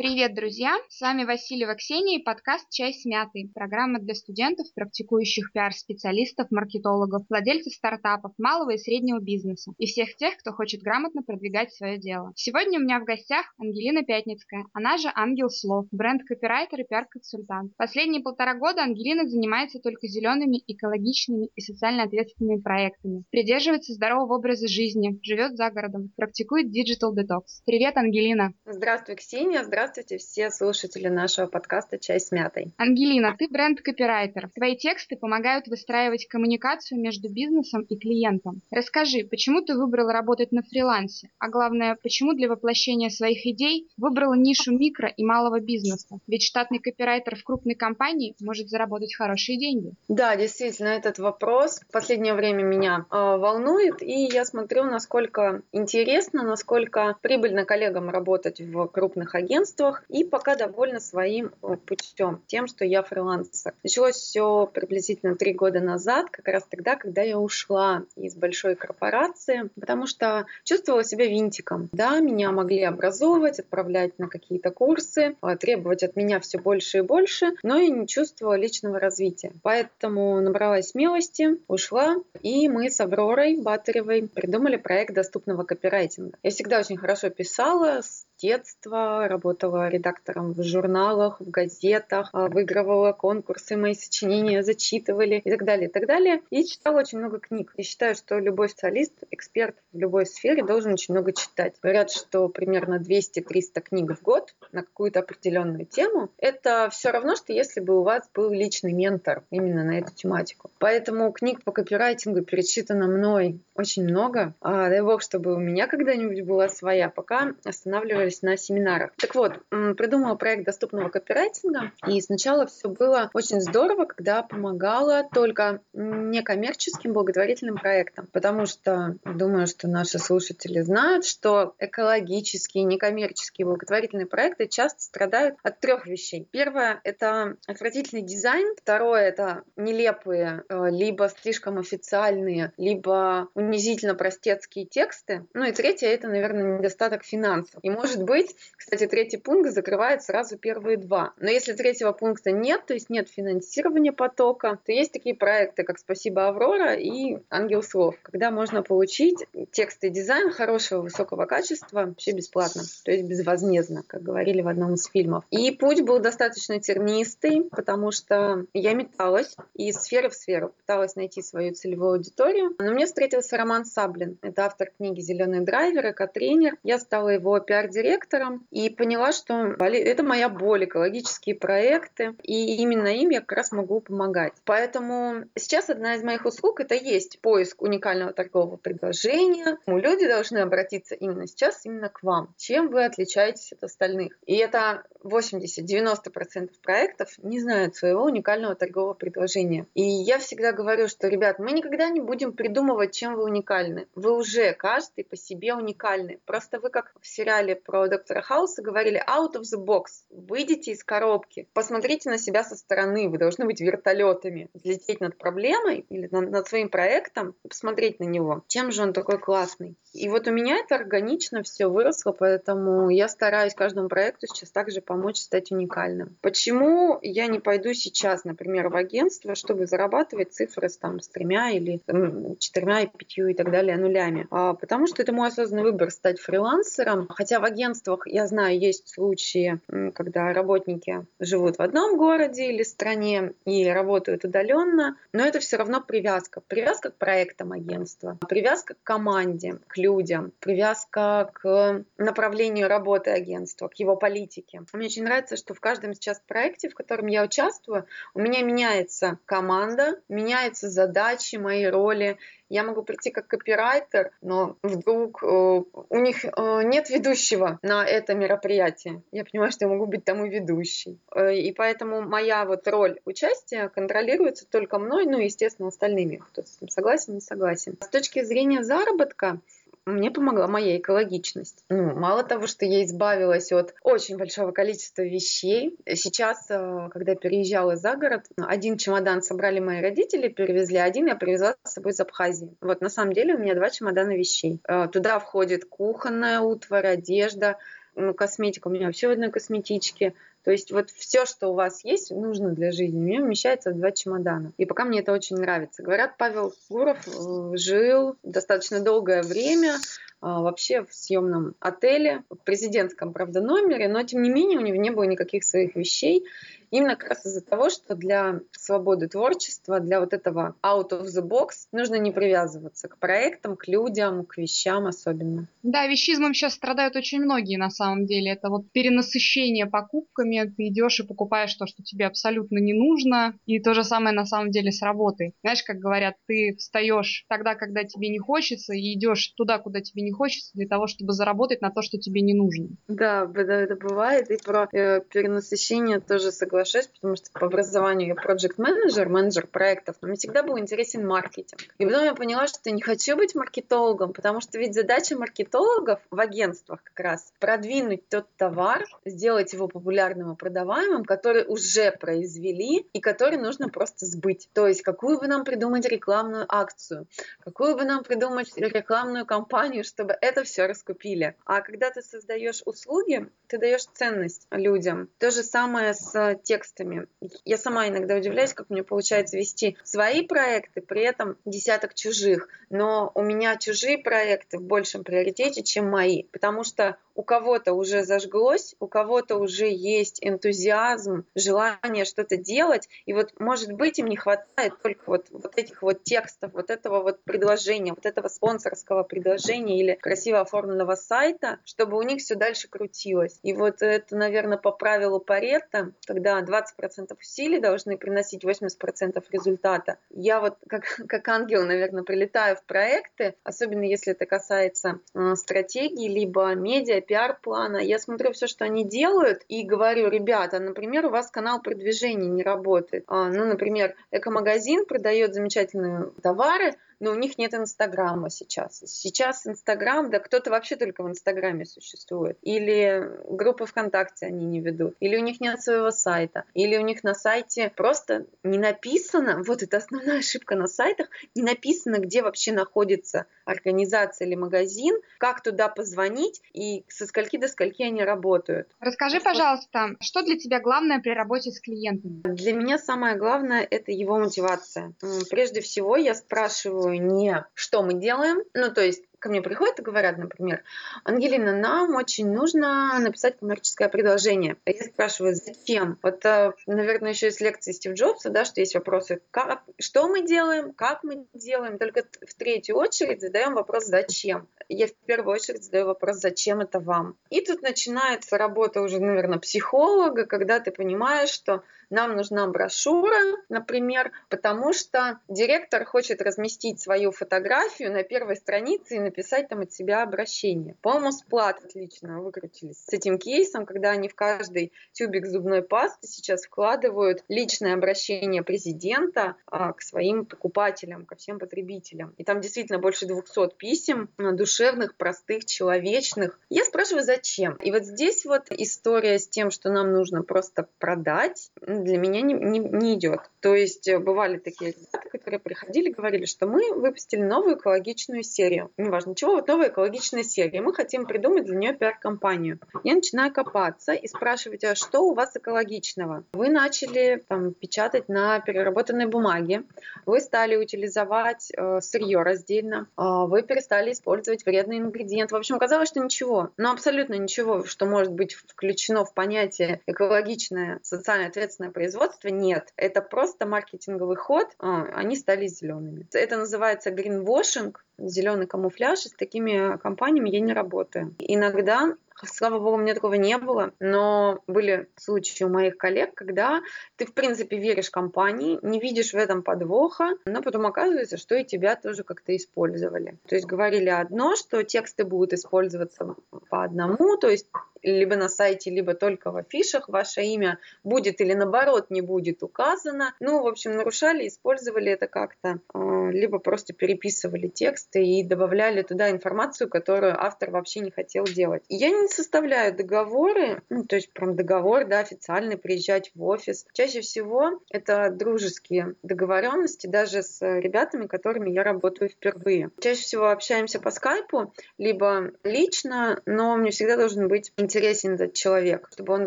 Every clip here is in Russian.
Привет, друзья! С вами Васильева Ксения и подкаст «Чай с мятой». Программа для студентов, практикующих пиар-специалистов, маркетологов, владельцев стартапов, малого и среднего бизнеса и всех тех, кто хочет грамотно продвигать свое дело. Сегодня у меня в гостях Ангелина Пятницкая, она же Ангел Слов, бренд-копирайтер и пиар-консультант. Последние полтора года Ангелина занимается только зелеными, экологичными и социально ответственными проектами. Придерживается здорового образа жизни, живет за городом, практикует Digital Detox. Привет, Ангелина! Здравствуй, Ксения! Здравствуй, Здравствуйте все слушатели нашего подкаста «Чай с мятой». Ангелина, ты бренд-копирайтер. Твои тексты помогают выстраивать коммуникацию между бизнесом и клиентом. Расскажи, почему ты выбрала работать на фрилансе? А главное, почему для воплощения своих идей выбрала нишу микро и малого бизнеса? Ведь штатный копирайтер в крупной компании может заработать хорошие деньги. Да, действительно, этот вопрос в последнее время меня э, волнует, и я смотрю, насколько интересно, насколько прибыльно коллегам работать в крупных агентствах, агентствах и пока довольна своим э, путем, тем, что я фрилансер. Началось все приблизительно три года назад, как раз тогда, когда я ушла из большой корпорации, потому что чувствовала себя винтиком. Да, меня могли образовывать, отправлять на какие-то курсы, э, требовать от меня все больше и больше, но я не чувствовала личного развития. Поэтому набралась смелости, ушла, и мы с Авророй Батаревой придумали проект доступного копирайтинга. Я всегда очень хорошо писала, с детства, работала редактором в журналах, в газетах, а, выигрывала конкурсы, мои сочинения зачитывали и так далее, и так далее. И читала очень много книг. И считаю, что любой специалист, эксперт в любой сфере должен очень много читать. Говорят, что примерно 200-300 книг в год на какую-то определенную тему. Это все равно, что если бы у вас был личный ментор именно на эту тематику. Поэтому книг по копирайтингу перечитано мной очень много. А, дай бог, чтобы у меня когда-нибудь была своя. Пока останавливались на семинарах. Так вот, придумала проект доступного копирайтинга, и сначала все было очень здорово, когда помогала только некоммерческим благотворительным проектам, потому что думаю, что наши слушатели знают, что экологические, некоммерческие благотворительные проекты часто страдают от трех вещей. Первое — это отвратительный дизайн, второе — это нелепые, э, либо слишком официальные, либо унизительно простецкие тексты, ну и третье — это, наверное, недостаток финансов. И может быть, кстати, третий пункт закрывает сразу первые два. Но если третьего пункта нет, то есть нет финансирования потока, то есть такие проекты, как «Спасибо, Аврора» и «Ангел слов», когда можно получить текст и дизайн хорошего, высокого качества вообще бесплатно, то есть безвозмездно, как говорили в одном из фильмов. И путь был достаточно тернистый, потому что я металась из сферы в сферу, пыталась найти свою целевую аудиторию. Но мне встретился Роман Саблин, это автор книги «Зеленый драйвер», эко-тренер. Я стала его пиар-директором директором и поняла, что это моя боль, экологические проекты, и именно им я как раз могу помогать. Поэтому сейчас одна из моих услуг это есть поиск уникального торгового предложения. Люди должны обратиться именно сейчас, именно к вам. Чем вы отличаетесь от остальных? И это 80-90% проектов не знают своего уникального торгового предложения. И я всегда говорю, что, ребят, мы никогда не будем придумывать, чем вы уникальны. Вы уже каждый по себе уникальны. Просто вы как в сериале про доктора Хауса говорили out of the box. Выйдите из коробки, посмотрите на себя со стороны. Вы должны быть вертолетами, взлететь над проблемой или над своим проектом и посмотреть на него. Чем же он такой классный? И вот у меня это органично все выросло, поэтому я стараюсь каждому проекту сейчас также помочь стать уникальным. Почему я не пойду сейчас, например, в агентство, чтобы зарабатывать цифры с, там, с тремя или там, четырьмя, пятью и так далее нулями? А, потому что это мой осознанный выбор стать фрилансером. Хотя в агентствах, я знаю, есть случаи, когда работники живут в одном городе или стране и работают удаленно, но это все равно привязка. Привязка к проектам агентства, привязка к команде, к людям, привязка к направлению работы агентства, к его политике. Мне очень нравится, что в каждом сейчас проекте, в котором я участвую, у меня меняется команда, меняются задачи, мои роли, я могу прийти как копирайтер, но вдруг э, у них э, нет ведущего на это мероприятие. Я понимаю, что я могу быть тому ведущей. Э, и поэтому моя вот роль участия контролируется только мной, ну и, естественно, остальными. Кто с этим согласен, не согласен. С точки зрения заработка, мне помогла моя экологичность. Ну, мало того, что я избавилась от очень большого количества вещей. Сейчас, э, когда я переезжала за город, один чемодан собрали мои родители, перевезли один, я привезла с собой из Абхазии. Вот на самом деле у меня два чемодана вещей. Э, туда входит кухонная утварь, одежда, ну, косметика у меня вообще в одной косметичке. То есть вот все, что у вас есть, нужно для жизни, меня вмещается в два чемодана. И пока мне это очень нравится. Говорят, Павел Гуров э, жил достаточно долгое время а, вообще в съемном отеле, в президентском, правда, номере, но тем не менее у него не было никаких своих вещей. Именно как раз из-за того, что для свободы творчества, для вот этого out of the box нужно не привязываться к проектам, к людям, к вещам особенно. Да, вещизмом сейчас страдают очень многие на самом деле. Это вот перенасыщение покупками. Ты идешь и покупаешь то, что тебе абсолютно не нужно. И то же самое на самом деле с работой. Знаешь, как говорят, ты встаешь тогда, когда тебе не хочется, и идешь туда, куда тебе не хочется, для того, чтобы заработать на то, что тебе не нужно. Да, это бывает. И про э, перенасыщение тоже соглашусь, потому что по образованию я проект менеджер менеджер проектов, но мне всегда был интересен маркетинг. И потом я поняла, что я не хочу быть маркетологом, потому что ведь задача маркетологов в агентствах как раз продвинуть тот товар, сделать его популярным и продаваемым, который уже произвели и который нужно просто сбыть. То есть какую бы нам придумать рекламную акцию, какую бы нам придумать рекламную кампанию, чтобы это все раскупили. А когда ты создаешь услуги, ты даешь ценность людям. То же самое с текстами. Я сама иногда удивляюсь, как мне получается вести свои проекты, при этом десяток чужих. Но у меня чужие проекты в большем приоритете, чем мои, потому что у кого-то уже зажглось, у кого-то уже есть энтузиазм, желание что-то делать, и вот, может быть, им не хватает только вот, вот этих вот текстов, вот этого вот предложения, вот этого спонсорского предложения или красиво оформленного сайта, чтобы у них все дальше крутилось. И вот это, наверное, по правилу Паретта, когда 20% усилий должны приносить 80% результата. Я вот как, как ангел, наверное, прилетаю в проекты, особенно если это касается э, стратегии, либо медиа, пиар-плана, я смотрю все, что они делают, и говорю, ребята, например, у вас канал продвижения не работает. А, ну, например, эко-магазин продает замечательные товары, но у них нет Инстаграма сейчас. Сейчас Инстаграм, да кто-то вообще только в Инстаграме существует. Или группы ВКонтакте они не ведут. Или у них нет своего сайта. Или у них на сайте просто не написано, вот это основная ошибка на сайтах, не написано, где вообще находится организация или магазин, как туда позвонить и со скольки до скольки они работают. Расскажи, пожалуйста, что для тебя главное при работе с клиентами? Для меня самое главное – это его мотивация. Прежде всего я спрашиваю не что мы делаем, ну то есть ко мне приходят и говорят, например, Ангелина, нам очень нужно написать коммерческое предложение. А я спрашиваю, зачем? Вот, э, наверное, еще из лекции Стив Джобса, да, что есть вопросы, как, что мы делаем, как мы делаем. Только в третью очередь задаем вопрос, зачем. Я в первую очередь задаю вопрос, зачем это вам. И тут начинается работа уже, наверное, психолога, когда ты понимаешь, что нам нужна брошюра, например, потому что директор хочет разместить свою фотографию на первой странице и написать там от себя обращение. По-моему, сплат отлично выкрутились с этим кейсом, когда они в каждый тюбик зубной пасты сейчас вкладывают личное обращение президента а, к своим покупателям, ко всем потребителям. И там действительно больше 200 писем, а, душевных, простых, человечных. Я спрашиваю, зачем? И вот здесь вот история с тем, что нам нужно просто продать, для меня не, не, не идет. То есть э, бывали такие ребята, которые приходили, говорили, что мы выпустили новую экологичную серию. Неважно чего, вот новая экологичная серия. Мы хотим придумать для нее пиар-компанию. Я начинаю копаться и спрашивать, а что у вас экологичного? Вы начали там, печатать на переработанной бумаге, вы стали утилизовать э, сырье раздельно, э, вы перестали использовать вредные ингредиенты. В общем, оказалось, что ничего, но абсолютно ничего, что может быть включено в понятие экологичное, социально ответственное производство, нет. Это просто маркетинговый ход, а, они стали зелеными. Это называется гринвошинг, зеленый камуфляж, и с такими компаниями я не работаю. Иногда Слава богу, у меня такого не было, но были случаи у моих коллег, когда ты, в принципе, веришь компании, не видишь в этом подвоха, но потом оказывается, что и тебя тоже как-то использовали. То есть говорили одно, что тексты будут использоваться по одному, то есть либо на сайте, либо только в афишах ваше имя будет или наоборот не будет указано. Ну, в общем, нарушали, использовали это как-то, а, либо просто переписывали тексты и добавляли туда информацию, которую автор вообще не хотел делать. Я не составляют договоры, ну, то есть прям договор, да, официальный, приезжать в офис. Чаще всего это дружеские договоренности даже с ребятами, которыми я работаю впервые. Чаще всего общаемся по скайпу, либо лично, но мне всегда должен быть интересен этот человек, чтобы он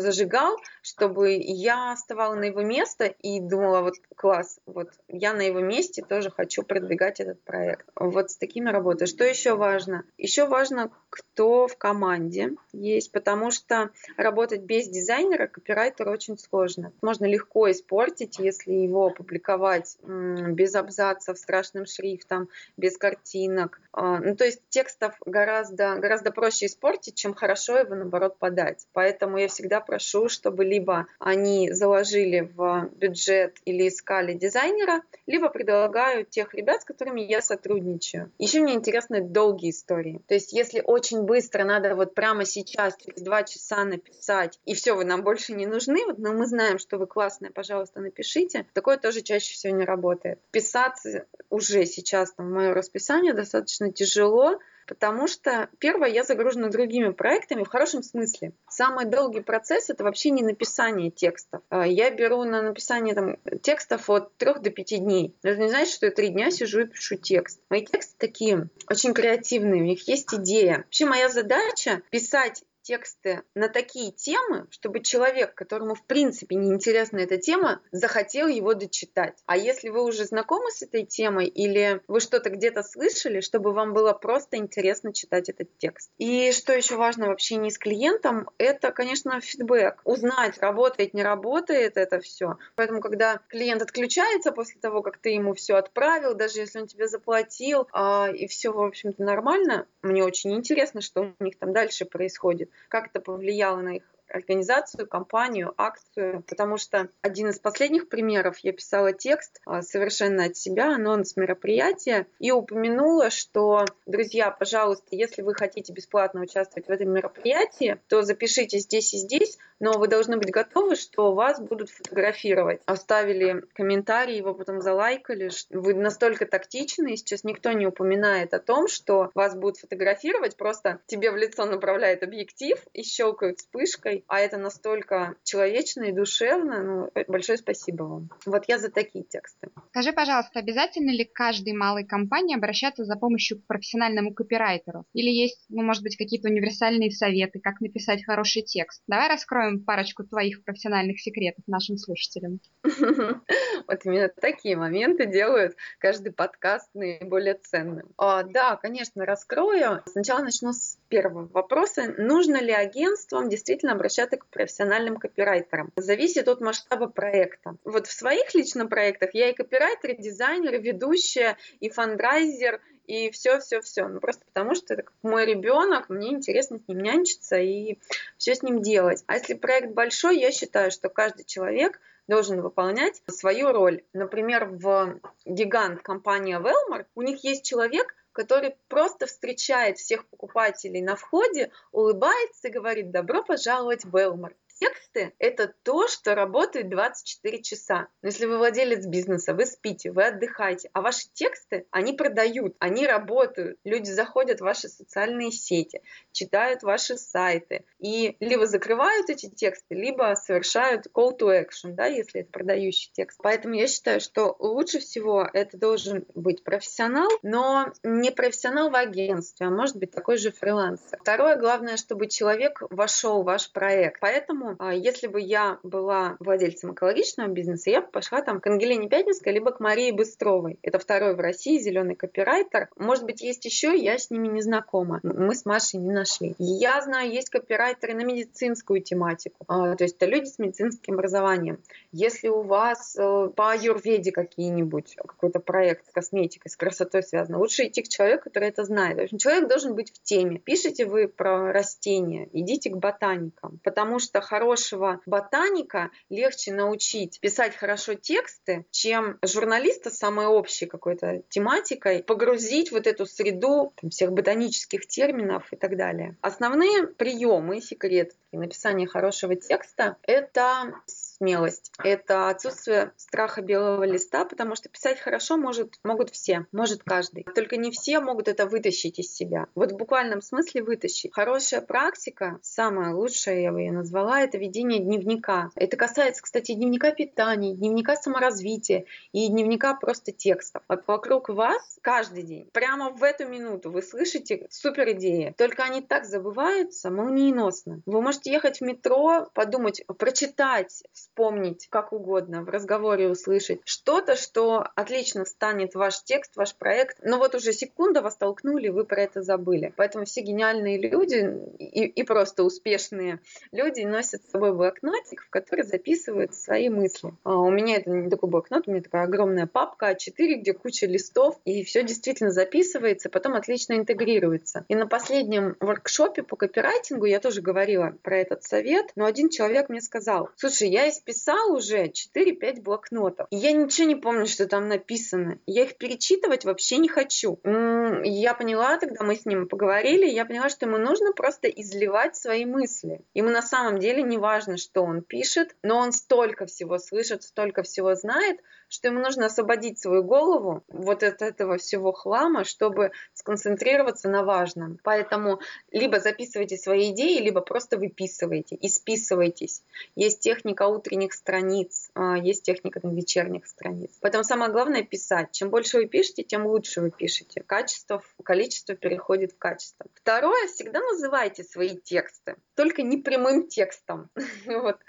зажигал, чтобы я вставала на его место и думала, вот класс, вот я на его месте тоже хочу продвигать этот проект. Вот с такими работаю. Что еще важно? Еще важно, кто в команде есть, потому что работать без дизайнера копирайтер очень сложно. Можно легко испортить, если его опубликовать без абзацев, страшным шрифтом, без картинок. А, ну, то есть текстов гораздо, гораздо проще испортить, чем хорошо его, наоборот, подать. Поэтому я всегда прошу, чтобы либо они заложили в бюджет или искали дизайнера, либо предлагаю тех ребят, с которыми я сотрудничаю. Еще мне интересны долгие истории. То есть если очень быстро надо вот прямо сейчас, через два часа написать, и все, вы нам больше не нужны, но мы знаем, что вы классная, пожалуйста, напишите, такое тоже чаще всего не работает. Писаться уже сейчас там, в мое расписание достаточно тяжело, потому что, первое, я загружена другими проектами в хорошем смысле. Самый долгий процесс — это вообще не написание текстов. А, я беру на написание там, текстов от 3 до 5 дней. Это не значит, что я три дня сижу и пишу текст. Мои тексты такие очень креативные, у них есть идея. Вообще моя задача — писать тексты на такие темы, чтобы человек, которому в принципе не интересна эта тема, захотел его дочитать. А если вы уже знакомы с этой темой или вы что-то где-то слышали, чтобы вам было просто интересно читать этот текст. И что еще важно в общении с клиентом, это, конечно, фидбэк. Узнать, работает, не работает это все. Поэтому, когда клиент отключается после того, как ты ему все отправил, даже если он тебе заплатил, а, и все, в общем-то, нормально, мне очень интересно, что у них там дальше происходит как это повлияло на их организацию, компанию, акцию, потому что один из последних примеров я писала текст а, совершенно от себя, анонс мероприятия, и упомянула, что, друзья, пожалуйста, если вы хотите бесплатно участвовать в этом мероприятии, то запишите здесь и здесь, но вы должны быть готовы, что вас будут фотографировать. Оставили комментарий, его потом залайкали. Вы настолько тактичны, и сейчас никто не упоминает о том, что вас будут фотографировать, просто тебе в лицо направляет объектив и щелкают вспышкой, а это настолько человечно и душевно. Ну, большое спасибо вам. Вот я за такие тексты. Скажи, пожалуйста, обязательно ли каждой малой компании обращаться за помощью к профессиональному копирайтеру? Или есть, ну, может быть, какие-то универсальные советы, как написать хороший текст? Давай раскроем раскроем парочку твоих профессиональных секретов нашим слушателям. Вот именно такие моменты делают каждый подкаст наиболее ценным. А, да, конечно, раскрою. Сначала начну с первого вопроса. Нужно ли агентствам действительно обращаться к профессиональным копирайтерам? Зависит от масштаба проекта. Вот в своих лично проектах я и копирайтер, и дизайнер, и ведущая, и фандрайзер, и все-все-все. Ну, просто потому что это как мой ребенок, мне интересно с ним нянчиться и все с ним делать. А если проект большой, я считаю, что каждый человек должен выполнять свою роль. Например, в гигант компания Велмар у них есть человек, который просто встречает всех покупателей на входе, улыбается и говорит «Добро пожаловать в Велмар». Тексты – это то, что работает 24 часа. Но если вы владелец бизнеса, вы спите, вы отдыхаете, а ваши тексты, они продают, они работают. Люди заходят в ваши социальные сети, читают ваши сайты и либо закрывают эти тексты, либо совершают call to action, да, если это продающий текст. Поэтому я считаю, что лучше всего это должен быть профессионал, но не профессионал в агентстве, а может быть такой же фрилансер. Второе, главное, чтобы человек вошел в ваш проект. Поэтому Поэтому, а, если бы я была владельцем экологичного бизнеса, я бы пошла там к Ангелине Пятницкой, либо к Марии Быстровой. Это второй в России зеленый копирайтер. Может быть, есть еще, я с ними не знакома. Мы с Машей не нашли. Я знаю, есть копирайтеры на медицинскую тематику. А, то есть это люди с медицинским образованием. Если у вас э, по аюрведе какие-нибудь, какой-то проект с косметикой, с красотой связан, лучше идти к человеку, который это знает. В общем, человек должен быть в теме. Пишите вы про растения, идите к ботаникам, потому что хорошего ботаника легче научить писать хорошо тексты, чем журналиста самой общей какой-то тематикой погрузить вот эту среду там, всех ботанических терминов и так далее. Основные приемы, секреты написания хорошего текста — это смелость. Это отсутствие страха белого листа, потому что писать хорошо может, могут все, может каждый. Только не все могут это вытащить из себя. Вот в буквальном смысле вытащить. Хорошая практика, самая лучшая, я бы ее назвала, это ведение дневника. Это касается, кстати, дневника питания, дневника саморазвития и дневника просто текстов. Вот вокруг вас каждый день, прямо в эту минуту вы слышите супер идеи, только они так забываются молниеносно. Вы можете ехать в метро, подумать, прочитать, вспомнить, как угодно, в разговоре услышать что-то, что отлично станет ваш текст, ваш проект, но вот уже секунда вас толкнули, вы про это забыли. Поэтому все гениальные люди и, и просто успешные люди носят с собой блокнотик, в который записывают свои мысли. А у меня это не такой блокнот, у меня такая огромная папка А4, где куча листов, и все действительно записывается, потом отлично интегрируется. И на последнем воркшопе по копирайтингу я тоже говорила про этот совет, но один человек мне сказал, слушай, я исписал уже 4-5 блокнотов, я ничего не помню, что там написано. Я их перечитывать вообще не хочу. Я поняла, тогда мы с ним поговорили, я поняла, что ему нужно просто изливать свои мысли. Ему на самом деле не важно, что он пишет, но он столько всего слышит, столько всего знает, что ему нужно освободить свою голову вот от этого всего хлама, чтобы сконцентрироваться на важном. Поэтому либо записывайте свои идеи, либо просто выписывайте и списывайтесь. Есть техника утренних страниц, а, есть техника вечерних страниц. Поэтому самое главное писать. Чем больше вы пишете, тем лучше вы пишете. Качество, количество переходит в качество. Второе, всегда называйте свои тексты, только не прямым текстом. вот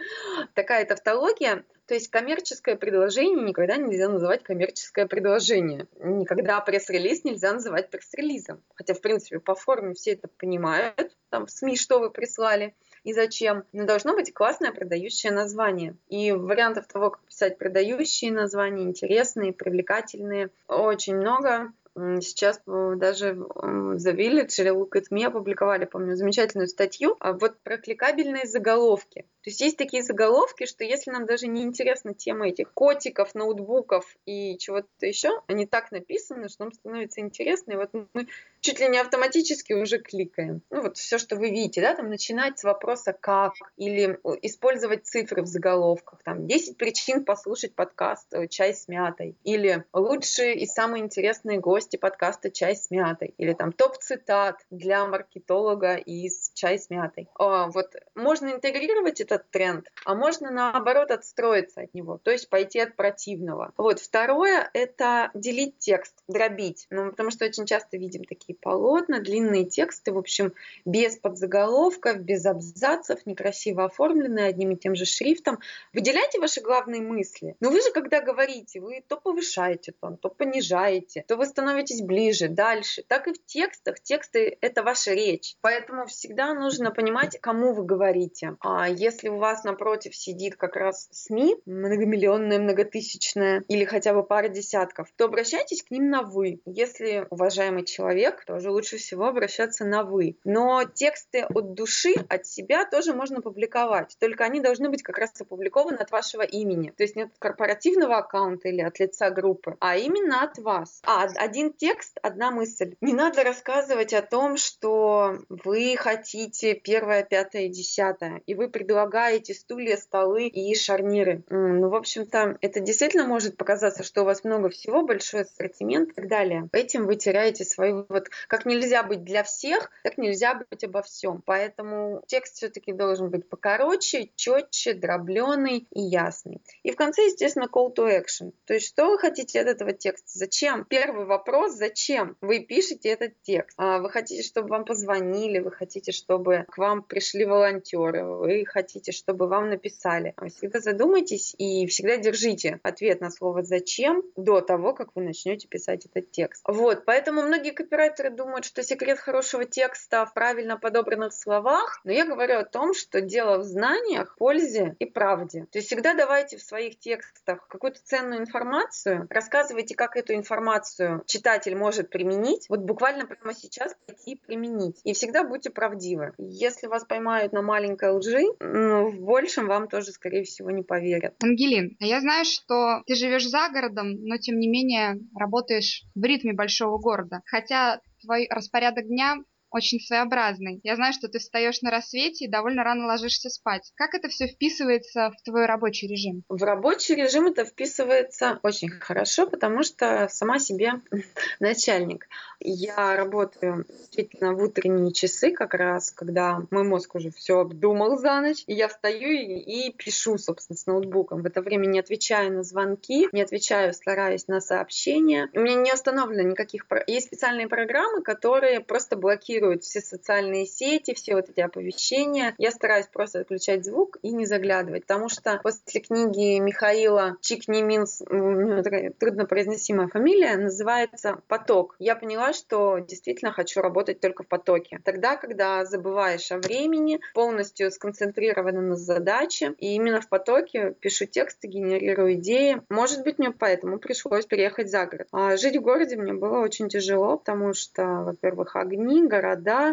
такая тавтология. То есть коммерческое предложение никогда нельзя называть коммерческое предложение. Никогда пресс-релиз нельзя называть пресс-релизом. Хотя, в принципе, по форме все это понимают. Там в СМИ что вы прислали и зачем. Но должно быть классное продающее название. И вариантов того, как писать продающие названия, интересные, привлекательные, очень много. Сейчас э, даже The Village или Look at Me опубликовали, помню, замечательную статью а вот про кликабельные заголовки. То есть есть такие заголовки, что если нам даже не интересна тема этих котиков, ноутбуков и чего-то еще, они так написаны, что нам становится интересно, и вот мы чуть ли не автоматически уже кликаем. Ну вот все, что вы видите, да, там начинать с вопроса «как» или использовать цифры в заголовках, там 10 причин послушать подкаст э, «Чай с мятой» или лучшие и самые интересные гости подкаста «Чай с мятой» или там топ-цитат для маркетолога из «Чай с мятой». А, вот можно интегрировать этот тренд, а можно наоборот отстроиться от него, то есть пойти от противного. Вот второе – это делить текст, дробить, ну, потому что очень часто видим такие полотна, длинные тексты, в общем, без подзаголовков, без абзацев, некрасиво оформленные одним и тем же шрифтом. Выделяйте ваши главные мысли. Но вы же, когда говорите, вы то повышаете тон, то понижаете, то вы становитесь ближе, дальше. Так и в текстах. Тексты — это ваша речь. Поэтому всегда нужно понимать, кому вы говорите. А если у вас напротив сидит как раз СМИ, многомиллионная, многотысячная, или хотя бы пара десятков, то обращайтесь к ним на «вы». Если уважаемый человек тоже лучше всего обращаться на «вы». Но тексты от души, от себя тоже можно публиковать, только они должны быть как раз опубликованы от вашего имени. То есть не от корпоративного аккаунта или от лица группы, а именно от вас. А, один текст, одна мысль. Не надо рассказывать о том, что вы хотите первое, пятое, десятое, и вы предлагаете стулья, столы и шарниры. Ну, в общем-то, это действительно может показаться, что у вас много всего, большой ассортимент и так далее. Этим вы теряете свою вот как нельзя быть для всех, так нельзя быть обо всем. Поэтому текст все-таки должен быть покороче, четче, дробленый и ясный. И в конце, естественно, call to action. То есть, что вы хотите от этого текста? Зачем? Первый вопрос, зачем вы пишете этот текст? А вы хотите, чтобы вам позвонили, вы хотите, чтобы к вам пришли волонтеры, вы хотите, чтобы вам написали. Всегда задумайтесь и всегда держите ответ на слово «зачем» до того, как вы начнете писать этот текст. Вот, поэтому многие копирайтеры думают, что секрет хорошего текста в правильно подобранных словах, но я говорю о том, что дело в знаниях, пользе и правде. То есть всегда давайте в своих текстах какую-то ценную информацию, рассказывайте, как эту информацию читатель может применить, вот буквально прямо сейчас пойти и применить. И всегда будьте правдивы. Если вас поймают на маленькой лжи, ну, в большем вам тоже, скорее всего, не поверят. Ангелин, а я знаю, что ты живешь за городом, но тем не менее работаешь в ритме большого города. Хотя твой распорядок дня очень своеобразный. Я знаю, что ты встаешь на рассвете и довольно рано ложишься спать. Как это все вписывается в твой рабочий режим? В рабочий режим это вписывается очень хорошо, потому что сама себе начальник. Я работаю действительно в утренние часы, как раз, когда мой мозг уже все обдумал за ночь, и я встаю и, и пишу, собственно, с ноутбуком. В это время не отвечаю на звонки, не отвечаю, стараюсь на сообщения. У меня не установлено никаких... Есть специальные программы, которые просто блокируют все социальные сети, все вот эти оповещения. Я стараюсь просто отключать звук и не заглядывать, потому что после книги Михаила Чикниминс, труднопроизносимая фамилия, называется «Поток». Я поняла, что действительно хочу работать только в потоке. Тогда, когда забываешь о времени, полностью сконцентрирована на задаче, и именно в потоке пишу тексты, генерирую идеи. Может быть, мне поэтому пришлось переехать за город. А жить в городе мне было очень тяжело, потому что, во-первых, огни, города,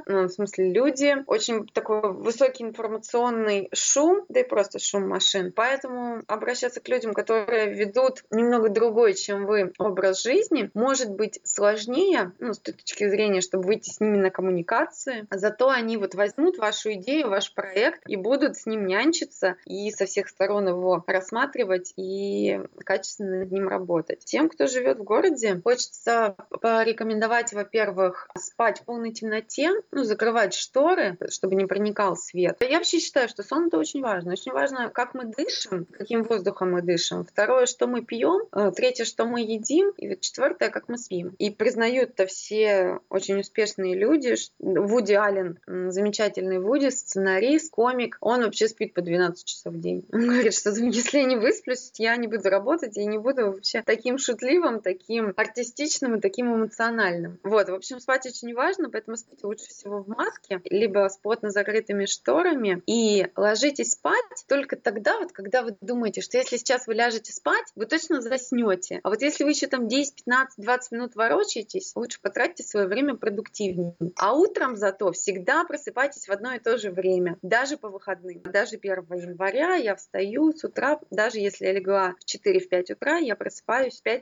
ну, в смысле люди, очень такой высокий информационный шум, да и просто шум машин. Поэтому обращаться к людям, которые ведут немного другой, чем вы, образ жизни, может быть сложнее, ну, с точки зрения, чтобы выйти с ними на коммуникации. Зато они вот возьмут вашу идею, ваш проект и будут с ним нянчиться и со всех сторон его рассматривать и качественно над ним работать. Тем, кто живет в городе, хочется порекомендовать, во-первых, спать в полной темноте, ну, закрывать шторы, чтобы не проникал свет. Я вообще считаю, что сон это очень важно. Очень важно, как мы дышим, каким воздухом мы дышим. Второе, что мы пьем. Э, третье, что мы едим. И четвертое, как мы спим. И признают это все очень успешные люди. Вуди Аллен, замечательный Вуди, сценарист, комик, он вообще спит по 12 часов в день. Он говорит, что если я не высплюсь, я не буду работать, я не буду вообще таким шутливым, таким артистичным и таким эмоциональным. Вот, в общем, спать очень важно, поэтому спите лучше всего в маске, либо с плотно закрытыми шторами, и ложитесь спать только тогда, вот, когда вы думаете, что если сейчас вы ляжете спать, вы точно заснете. А вот если вы еще там 10, 15, 20 минут ворочаетесь, лучше потратьте свое время продуктивнее. А утром зато всегда просыпайтесь в одно и то же время, даже по выходным. Даже 1 января я встаю с утра, даже если я легла в 4-5 утра, я просыпаюсь в 5-6.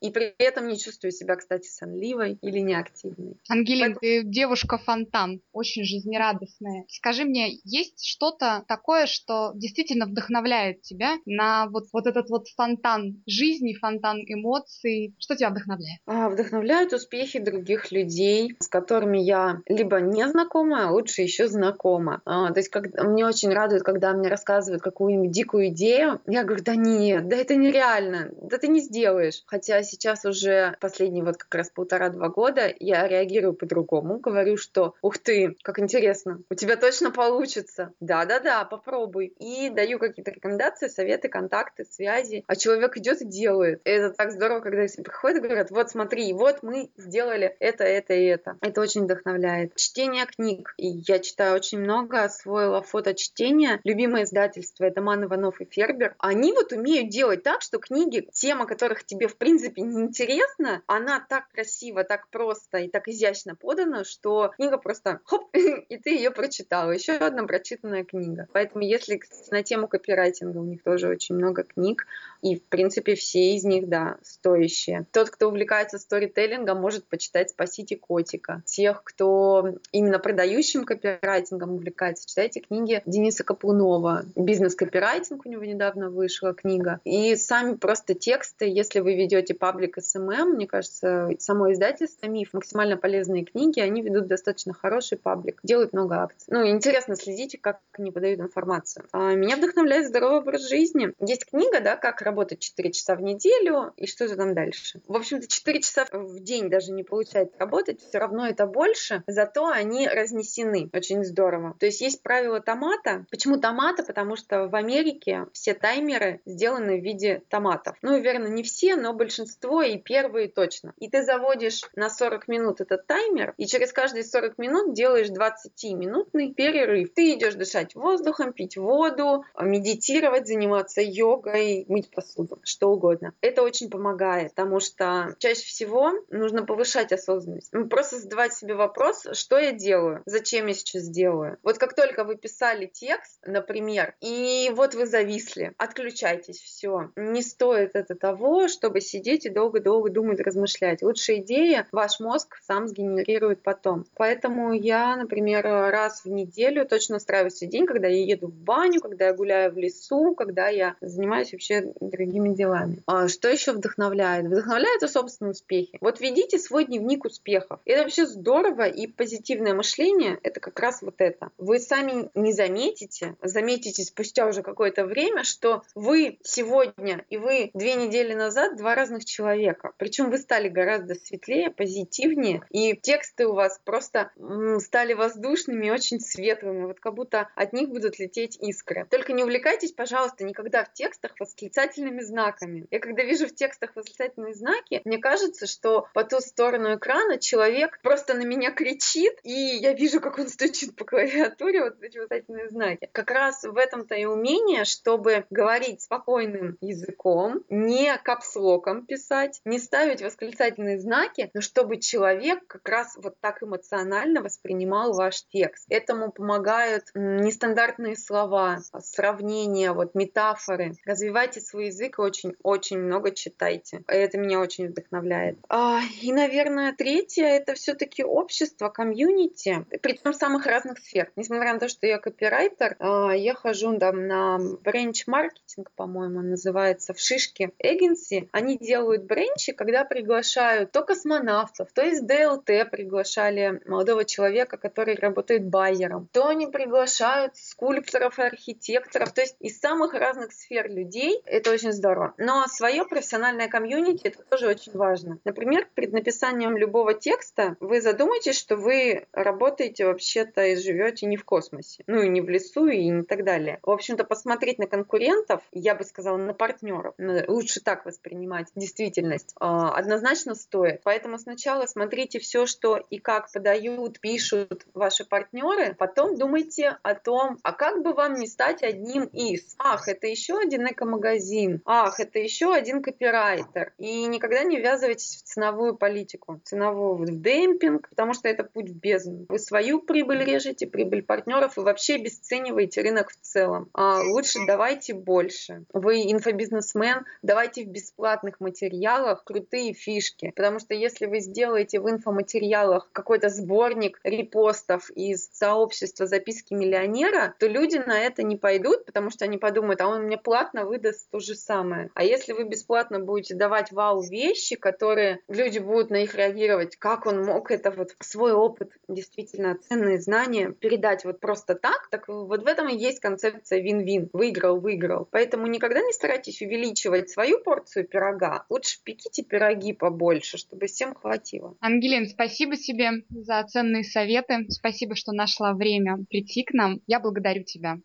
И при этом не чувствую себя, кстати, сонливой или неактивной. Ангелин, Поэтому... ты девушка-фонтан, очень жизнерадостная. Скажи мне, есть что-то такое, что действительно вдохновляет тебя на вот, вот этот вот фонтан жизни, фонтан эмоций? Что тебя вдохновляет? А, вдохновляют успехи других людей, с которыми я либо не знакома, а лучше еще знакома. А, то есть как, мне очень радует, когда мне рассказывают какую-нибудь дикую идею. Я говорю, да нет, да это нереально, да ты не сделаешь. Хотя сейчас уже последние вот как раз полтора-два года я реагирую по-другому. Говорю, что ух ты, как интересно, у тебя точно получится. Да-да-да, попробуй. И даю какие-то рекомендации, советы, контакты, связи. А человек идет и делает. Это так здорово, когда приходят и говорят, вот смотри, вот мы сделали это, это и это. Это очень вдохновляет. Чтение книг. И я читаю очень много, освоила фоточтение. Любимое издательство — это Ман Иванов и Фербер. Они вот умеют делать так, что книги, тема которых тебе в принципе не интересна, она так красиво, так просто и так изящно подана, что книга просто хоп, и ты ее прочитала. Еще одна прочитанная книга. Поэтому если на тему копирайтинга у них тоже очень много книг, и в принципе все из них, да, стоящие. Тот, кто увлекается сторителлингом, может почитать «Спасите котика». Тех, кто именно продающим копирайтингом увлекается, читайте книги Дениса Каплунова. «Бизнес-копирайтинг» у него недавно вышла книга. И сами просто тексты, если вы ведете паблик SMM, мне кажется, само издательство «Миф», максимально полезные книги, они ведут достаточно хороший паблик, делают много акций. Ну, интересно следите, как они подают информацию. А меня вдохновляет здоровый образ жизни. Есть книга, да, как работать 4 часа в неделю и что же там дальше. В общем-то, 4 часа в день даже не получается работать, все равно это больше, зато они разнесены. Очень здорово. То есть есть правило томата. Почему томата? Потому что в Америке все таймеры сделаны в виде томатов. Ну, верно, не все, но большинство и первые точно. И ты заводишь на 40 минут этот таймер, и через каждые 40 минут делаешь 20-минутный перерыв. Ты идешь дышать воздухом, пить воду, медитировать, заниматься йогой, мыть посуду, что угодно. Это очень помогает, потому что чаще всего нужно повышать осознанность. Просто задавать себе вопрос, что я делаю, зачем я сейчас делаю. Вот как только вы писали текст, например, и вот вы зависли, отключайтесь, все. Не стоит это того, чтобы сидеть и долго-долго думать, размышлять. Лучшая идея ваш мозг сам сгенерирует потом. Поэтому я, например, раз в неделю точно устраиваю себе день, когда я еду в баню, когда я гуляю в лесу, когда я занимаюсь вообще другими делами. А что еще вдохновляет? Вдохновляет собственные успехи. Вот ведите свой дневник успехов. Это вообще здорово, и позитивное мышление — это как раз вот это. Вы сами не заметите, заметите спустя уже какое-то время, что вы сегодня и вы две недели назад два разных человека. Причем вы стали гораздо светлее, позитивнее, и тексты у вас просто стали воздушными, очень светлыми, вот как будто от них будут лететь искры. Только не увлекайтесь, пожалуйста, никогда в текстах восклицательными знаками. Я когда вижу в текстах восклицательные знаки, мне кажется, что по ту сторону экрана человек просто на меня кричит, и я вижу, как он стучит по клавиатуре вот эти восклицательные знаки. Как раз в этом-то и умение, чтобы говорить спокойным языком, не капслоком писать, не ставить восклицательные знаки, но чтобы человек как раз вот так эмоционально воспринимал ваш текст. Этому помогают нестандартные слова, сравнения, вот метафоры. Развивайте свой язык очень-очень много читайте. Это меня очень вдохновляет. А, и, наверное, третье — это все-таки общество, комьюнити, причем самых разных сфер. Несмотря на то, что я копирайтер, а, я хожу там на бренч-маркетинг, по-моему, называется, в Шишке Agency. Они делают бренчи, когда приглашают то космонавтов, то из ДЛТ приглашали молодого человека, который работает байером, то они приглашают скульпторов и архитекторов, то есть из самых разных сфер людей. Это очень здорово. Но свое профессиональное комьюнити это тоже очень важно. Например, перед написанием любого текста вы задумайтесь, что вы работаете вообще-то и живете не в космосе, ну и не в лесу и не так далее. В общем-то, посмотреть на конкурентов, я бы сказала, на партнеров, лучше так воспринимать действительность, а, однозначно стоит. Поэтому сначала смотрите все, что и как подают, пишут ваши партнеры, потом думайте о том, а как бы вам не стать одним из. Ах, это еще один эко-магазин. Ах, это еще один копирайтер. И никогда не ввязывайтесь в ценовую политику, ценовую в демпинг, потому что это путь в бездну. Вы свою прибыль режете, прибыль партнеров и вообще обесцениваете рынок в целом. А лучше давайте больше. Вы инфобизнесмен, давайте в бесплатных материалах крутые фишки, потому что если вы сделаете в инфоматериалах какой-то сборник репостов из сообщества записки миллионера, то люди на это не пойдут, потому что они подумают, а он мне платно выдаст то же самое. А если вы бесплатно будете давать вау вещи, которые люди будут на них реагировать, как он мог это вот свой опыт, действительно ценные знания передать вот просто так, так вот в этом и есть концепция вин-вин, выиграл-выиграл. Поэтому никогда не старайтесь увеличивать свою порцию пирога, лучше пеките пироги побольше, чтобы всем хватило. Ангелин, спасибо тебе за ценные советы, спасибо, что нашла время прийти к нам. Я благодарю тебя.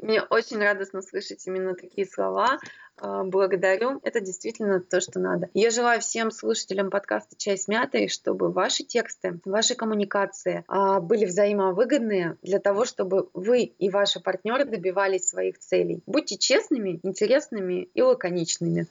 Мне очень радостно слышать именно такие слова. А, благодарю. Это действительно то, что надо. Я желаю всем слушателям подкаста «Чай с мятой», чтобы ваши тексты, ваши коммуникации а, были взаимовыгодные для того, чтобы вы и ваши партнеры добивались своих целей. Будьте честными, интересными и лаконичными.